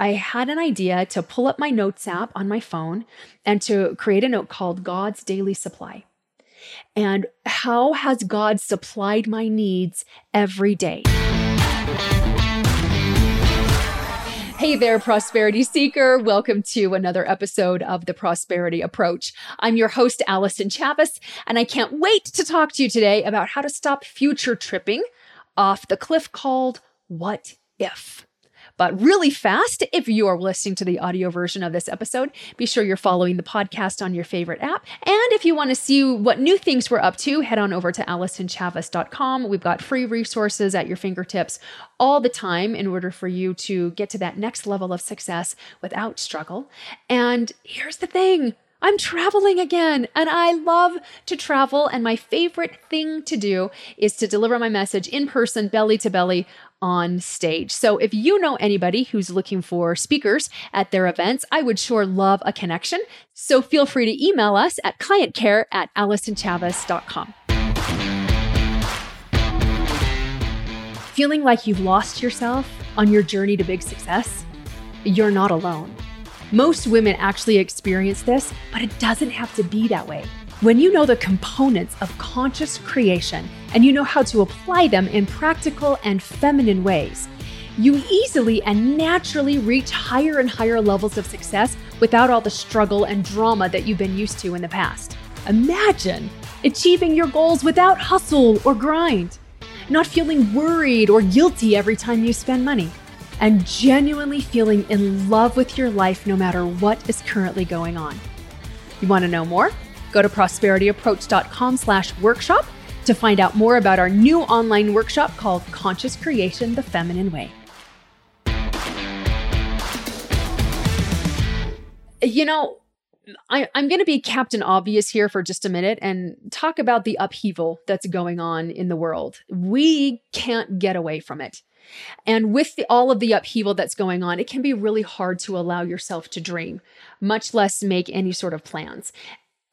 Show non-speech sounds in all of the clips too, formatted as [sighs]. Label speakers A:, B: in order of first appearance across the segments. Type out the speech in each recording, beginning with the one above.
A: I had an idea to pull up my notes app on my phone and to create a note called God's Daily Supply. And how has God supplied my needs every day? Hey there, prosperity seeker. Welcome to another episode of the Prosperity Approach. I'm your host, Allison Chavis, and I can't wait to talk to you today about how to stop future tripping off the cliff called What If? But really fast, if you are listening to the audio version of this episode, be sure you're following the podcast on your favorite app. And if you want to see what new things we're up to, head on over to AllisonChavis.com. We've got free resources at your fingertips all the time in order for you to get to that next level of success without struggle. And here's the thing. I'm traveling again and I love to travel. And my favorite thing to do is to deliver my message in person, belly to belly on stage. So if you know anybody who's looking for speakers at their events, I would sure love a connection. So feel free to email us at clientcare at allisonchavis.com. Feeling like you've lost yourself on your journey to big success? You're not alone. Most women actually experience this, but it doesn't have to be that way. When you know the components of conscious creation and you know how to apply them in practical and feminine ways, you easily and naturally reach higher and higher levels of success without all the struggle and drama that you've been used to in the past. Imagine achieving your goals without hustle or grind, not feeling worried or guilty every time you spend money, and genuinely feeling in love with your life no matter what is currently going on. You want to know more? Go to prosperityapproach.com slash workshop to find out more about our new online workshop called Conscious Creation the Feminine Way. You know, I, am going to be Captain Obvious here for just a minute and talk about the upheaval that's going on in the world. We can't get away from it. And with the, all of the upheaval that's going on, it can be really hard to allow yourself to dream, much less make any sort of plans.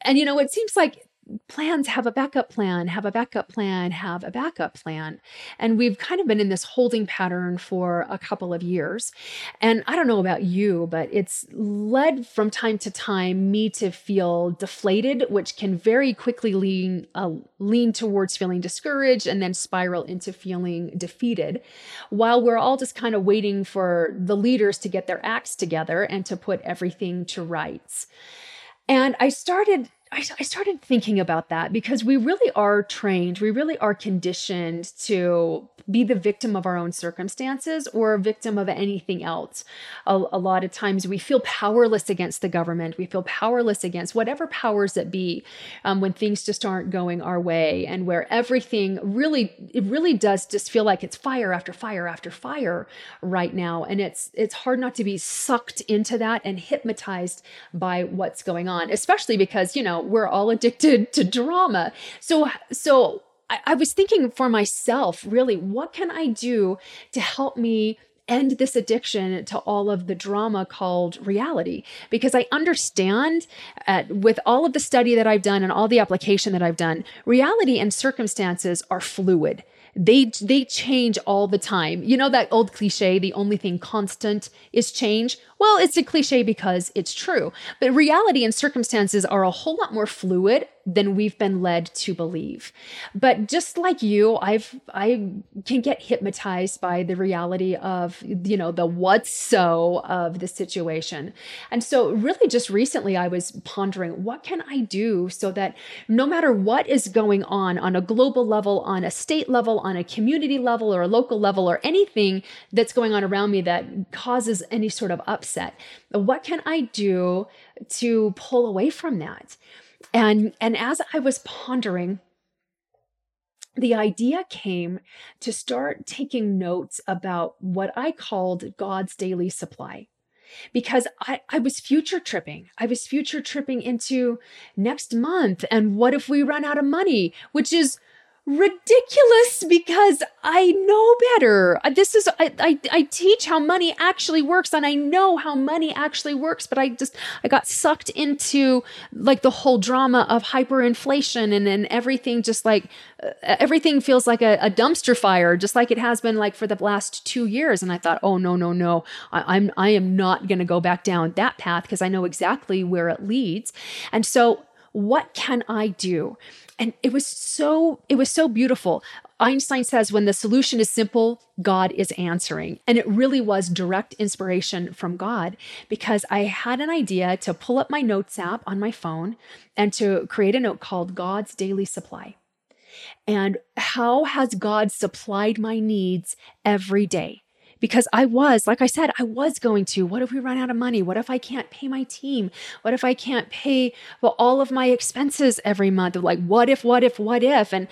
A: And you know, it seems like plans have a backup plan, have a backup plan, have a backup plan. And we've kind of been in this holding pattern for a couple of years. And I don't know about you, but it's led from time to time me to feel deflated, which can very quickly lean uh, lean towards feeling discouraged and then spiral into feeling defeated. While we're all just kind of waiting for the leaders to get their acts together and to put everything to rights. And I started I, I, started thinking about that because we really are trained, we really are conditioned to be the victim of our own circumstances or a victim of anything else. A, a, lot of times we feel powerless against the government, we feel powerless against whatever powers that be um, when things just aren't going our way and where everything really, it really does just feel like it's fire after fire after fire right now. And it's, it's hard not to be sucked into that and hypnotized by what's going on, especially because, you know, we're all addicted to drama. So, so I, I was thinking for myself, really, what can I do to help me end this addiction to all of the drama called reality because i understand uh, with all of the study that i've done and all the application that i've done reality and circumstances are fluid they they change all the time. You know that old cliche the only thing constant is change? Well, it's a cliche because it's true, but reality and circumstances are a whole lot more fluid than we've been led to believe. But just like you, I've I can get hypnotized by the reality of, you know, the what's so of the situation. And so really just recently I was pondering what can I do so that no matter what is going on on a global level, on a state level, on a community level or a local level or anything that's going on around me that causes any sort of upset. What can I do to pull away from that? And and as I was pondering, the idea came to start taking notes about what I called God's daily supply. Because I, I was future tripping. I was future tripping into next month. And what if we run out of money? Which is ridiculous because I know better. Uh, this is I, I, I teach how money actually works and I know how money actually works, but I just I got sucked into like the whole drama of hyperinflation and then everything just like uh, everything feels like a, a, dumpster fire, just like it has been like for the last two years. And I thought, oh no no no, I, I'm I am not going to go back down that path because I know exactly where it leads. And so what can I do? And it was so it was so beautiful. Einstein says when the solution is simple, God is answering. And it really was direct inspiration from God because I had an idea to pull up my notes app on my phone and to create a note called God's Daily Supply. And how has God supplied my needs every day? Because I was, like I said, I was going to. What if we run out of money? What if I can't pay my team? What if I can't pay well, all of my expenses every month? Like, what if, what if, what if? And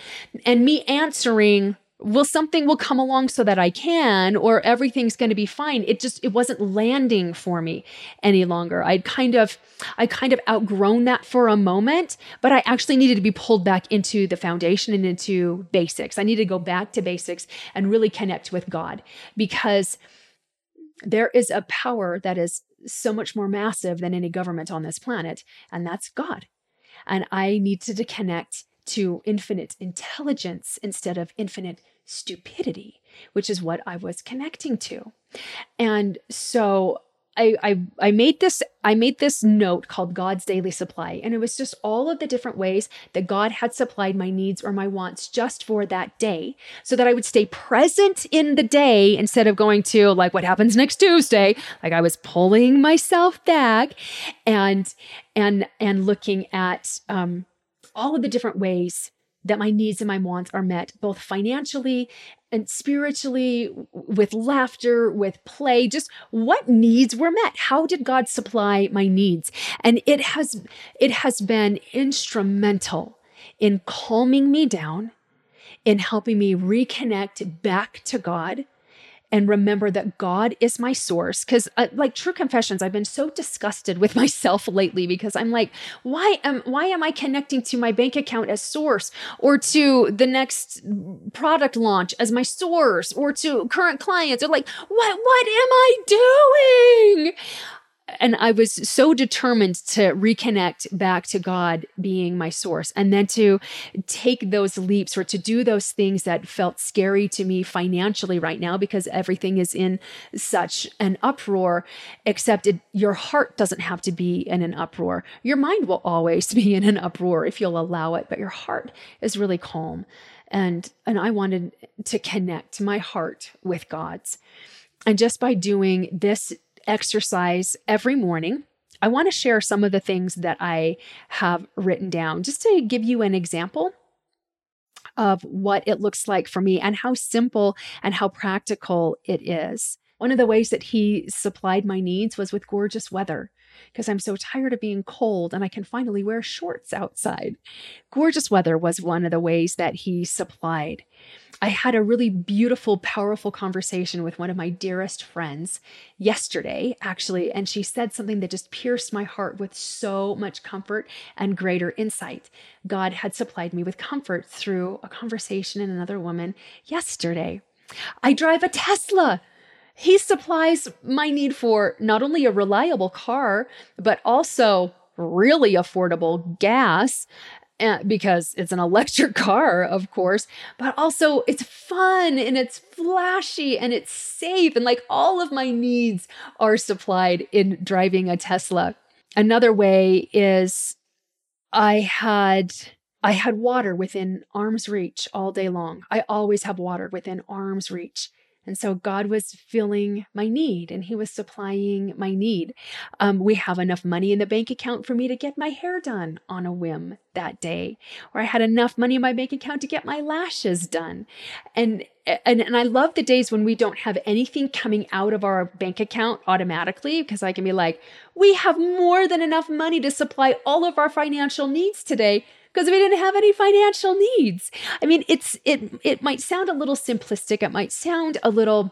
A: and me answering will something will come along so that I can or everything's going to be fine. It just it wasn't landing for me any longer. I'd kind of I kind of outgrown that for a moment, but I actually needed to be pulled back into the foundation and into basics. I needed to go back to basics and really connect with God because there is a power that is so much more massive than any government on this planet, and that's God. And I needed to connect to infinite intelligence instead of infinite stupidity, which is what I was connecting to. And so I, I, I made this I made this note called God's daily supply and it was just all of the different ways that God had supplied my needs or my wants just for that day so that I would stay present in the day instead of going to like what happens next Tuesday like I was pulling myself back and and and looking at um all of the different ways that my needs and my wants are met, both financially and spiritually, with laughter, with play, just what needs were met. How did God supply my needs? And it has it has been instrumental in calming me down, in helping me reconnect back to God and remember that God is my source. Because, uh, like True Confessions, I've been so disgusted with [laughs] myself lately because I'm like, why am why am I connecting to my bank account as source, or to the next product launch as my source, or to current clients? Or like, what what am I doing? And I was so determined to reconnect back to God being my source and then to take those leaps or to do those things that felt scary to me financially right now because everything is in such an uproar except it, your heart doesn't have to be in an uproar. Your mind will always [laughs] be in an uproar if you'll allow it but your heart is really calm. And and I wanted to connect my heart with God's. And just by doing this exercise every morning. I want to share some of the things that I have written down just to give you an example of what it looks like for me and how simple and how practical it is. One of the ways that he supplied my needs was with gorgeous weather because I'm so tired of being cold and I can finally wear shorts outside. Gorgeous weather was one of the ways that he supplied. I had a really beautiful, powerful conversation with one of my dearest friends yesterday, actually, and she said something that just pierced my heart with so much comfort and greater insight. God had supplied me with comfort through a conversation in another woman yesterday. I drive a Tesla. He supplies my need for not only a reliable car, but also really affordable gas and because it's an electric [laughs] car, of course, but also it's fun and it's flashy and it's safe. And like all of my needs are supplied in driving a Tesla. Another way is I had I had water within arm's reach all day long. I always have water within arm's reach. And so God was filling my need and He was supplying my need. Um, we have enough money in the bank account for me to get my hair done on a whim that day, or I had enough money in my bank account to get my lashes done. And and, and I love the days when we don't have anything coming out of our bank account automatically because I can be like, we have more than enough money to supply all of our financial needs today because we didn't have any financial needs. I mean, it's it it might sound a little simplistic, it might sound a little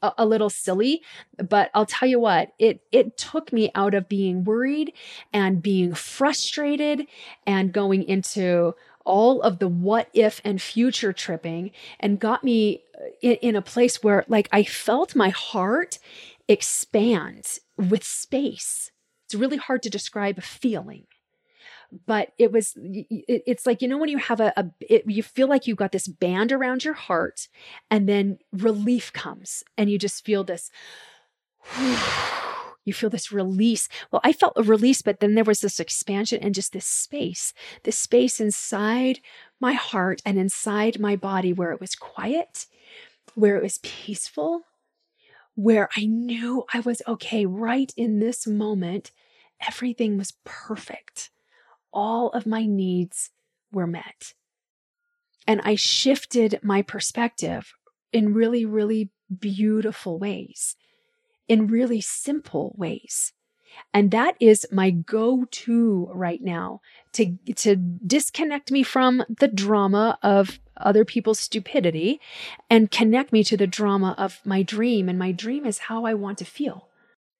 A: a, a little silly, but I'll tell you what, it it took me out of being worried and being frustrated and going into all of the what if and future tripping and got me uh, in, in a place where like I felt my heart expand with space. It's really hard to describe a feeling but it was it's like you know when you have a, a it, you feel like you've got this band around your heart and then relief comes and you just feel this [sighs] you feel this release. Well i felt a release but then there was this expansion and just this space this space inside my heart and inside my body where it was quiet where it was peaceful where i knew i was okay. Right in this moment everything was perfect all of my needs were met. And I shifted my perspective in really, really beautiful ways, in really simple ways. And that is my go to right now to, to disconnect me from the drama of other people's stupidity and connect me to the drama of my dream. And my dream is how I want to feel.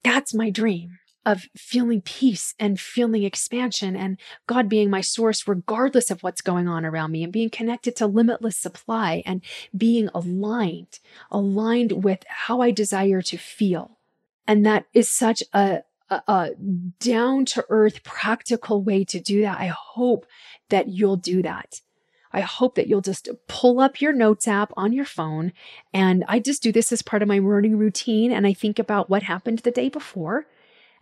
A: That's my dream of feeling peace and feeling expansion and God being my source, regardless of what's going on around me, and being connected to limitless supply and being aligned, aligned with how I desire to feel. And that is such a, a, a down to earth, practical way to do that. I hope that you'll do that. I hope that you'll just pull up your notes app on your phone. And I just do this as part of my morning routine. And I think about what happened the day before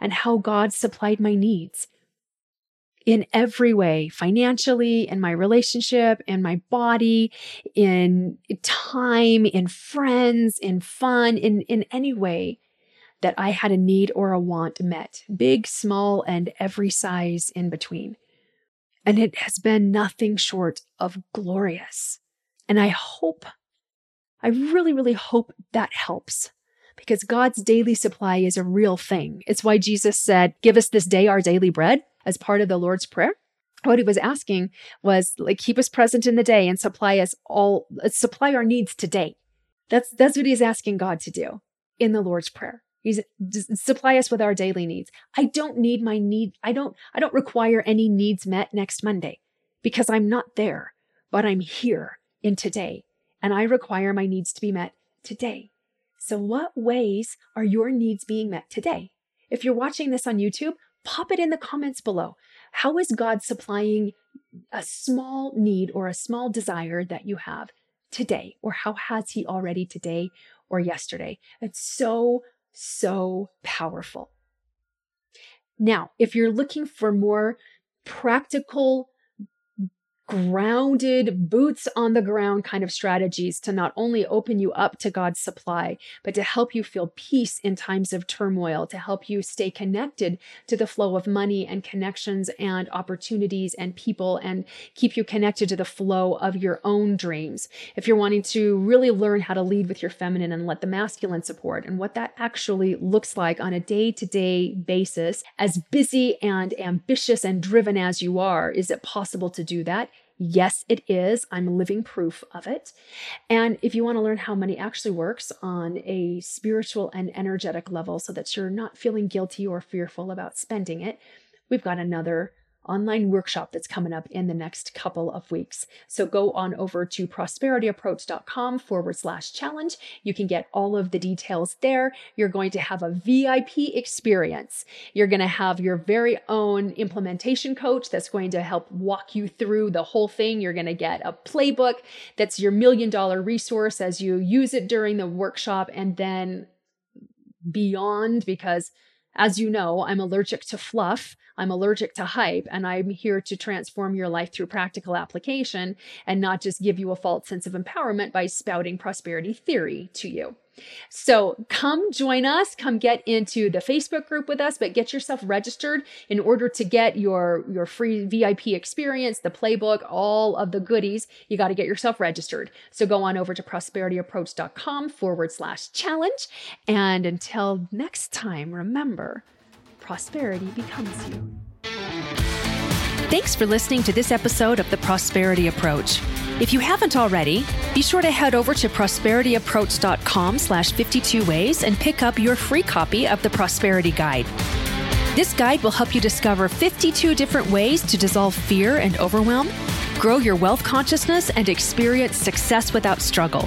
A: and how God supplied my needs in every way financially, in my relationship, in my body, in time, in friends, in fun, in, in any way that I had a need or a want met, big, small, and every size in between. And it has been nothing short of glorious. And I hope, I really, really hope that helps because God's daily supply is a real thing. It's why Jesus said, Give us this day our daily bread as part of the Lord's Prayer. What he was asking was like keep us present in the day and supply us all uh, supply our needs today. That's that's what he's asking God to do in the Lord's Prayer. He's supply us with our daily needs. I don't need my need. I don't I don't require any needs met next Monday because I'm not there, but I'm here in today and I require my needs to be met today. So, what ways are your needs being met today? If you're watching this on YouTube, pop it in the comments below. How is God supplying a small need or a small desire that you have today? Or how has He already today or yesterday? It's so, so powerful. Now, if you're looking for more practical grounded, boots on the ground kind of strategies to not only open you up to God's supply, but to help you feel peace in times of turmoil, to help you stay connected to the flow of money and connections and opportunities and people, and keep you connected to the flow of your own dreams. If you're wanting to really learn how to lead with your feminine and let the masculine support and what that actually looks like on a day to day basis, as busy and ambitious and driven as you are, is it possible to do that? Yes, it is. I'm living proof of it. And if you want to learn how money actually works on a spiritual and energetic level so that you're not feeling guilty or fearful about spending it, we've got another online workshop that's coming up in the next couple of weeks. So go on over to prosperityapproach.com forward slash challenge. You can get all of the details there. You're going to have a VIP experience. You're going to have your very own implementation coach that's going to help walk you through the whole thing. You're going to get a playbook that's your million dollar resource as you use it during the workshop and then beyond because as you know, I'm allergic to fluff. I'm allergic to hype, and I'm here to transform your life through practical application and not just give you a false sense of empowerment by spouting prosperity theory to you. So come join us, come get into the Facebook group with us, but get yourself registered in order to get your, your free VIP experience, the playbook, all of the goodies. You got to get yourself registered. So go on over to prosperityapproach.com forward slash challenge. And until next time, remember, prosperity becomes you.
B: Thanks for listening to this episode of The Prosperity Approach. If you haven't already, be sure to head over to prosperityapproach.com slash 52 ways and pick up your free copy of the Prosperity Guide. This guide will help you discover 52 different ways to dissolve fear and overwhelm grow your wealth consciousness, and experience success without struggle.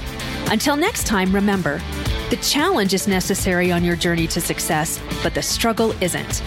B: Until next time, remember the challenge is necessary on your journey to success, but the struggle isn't.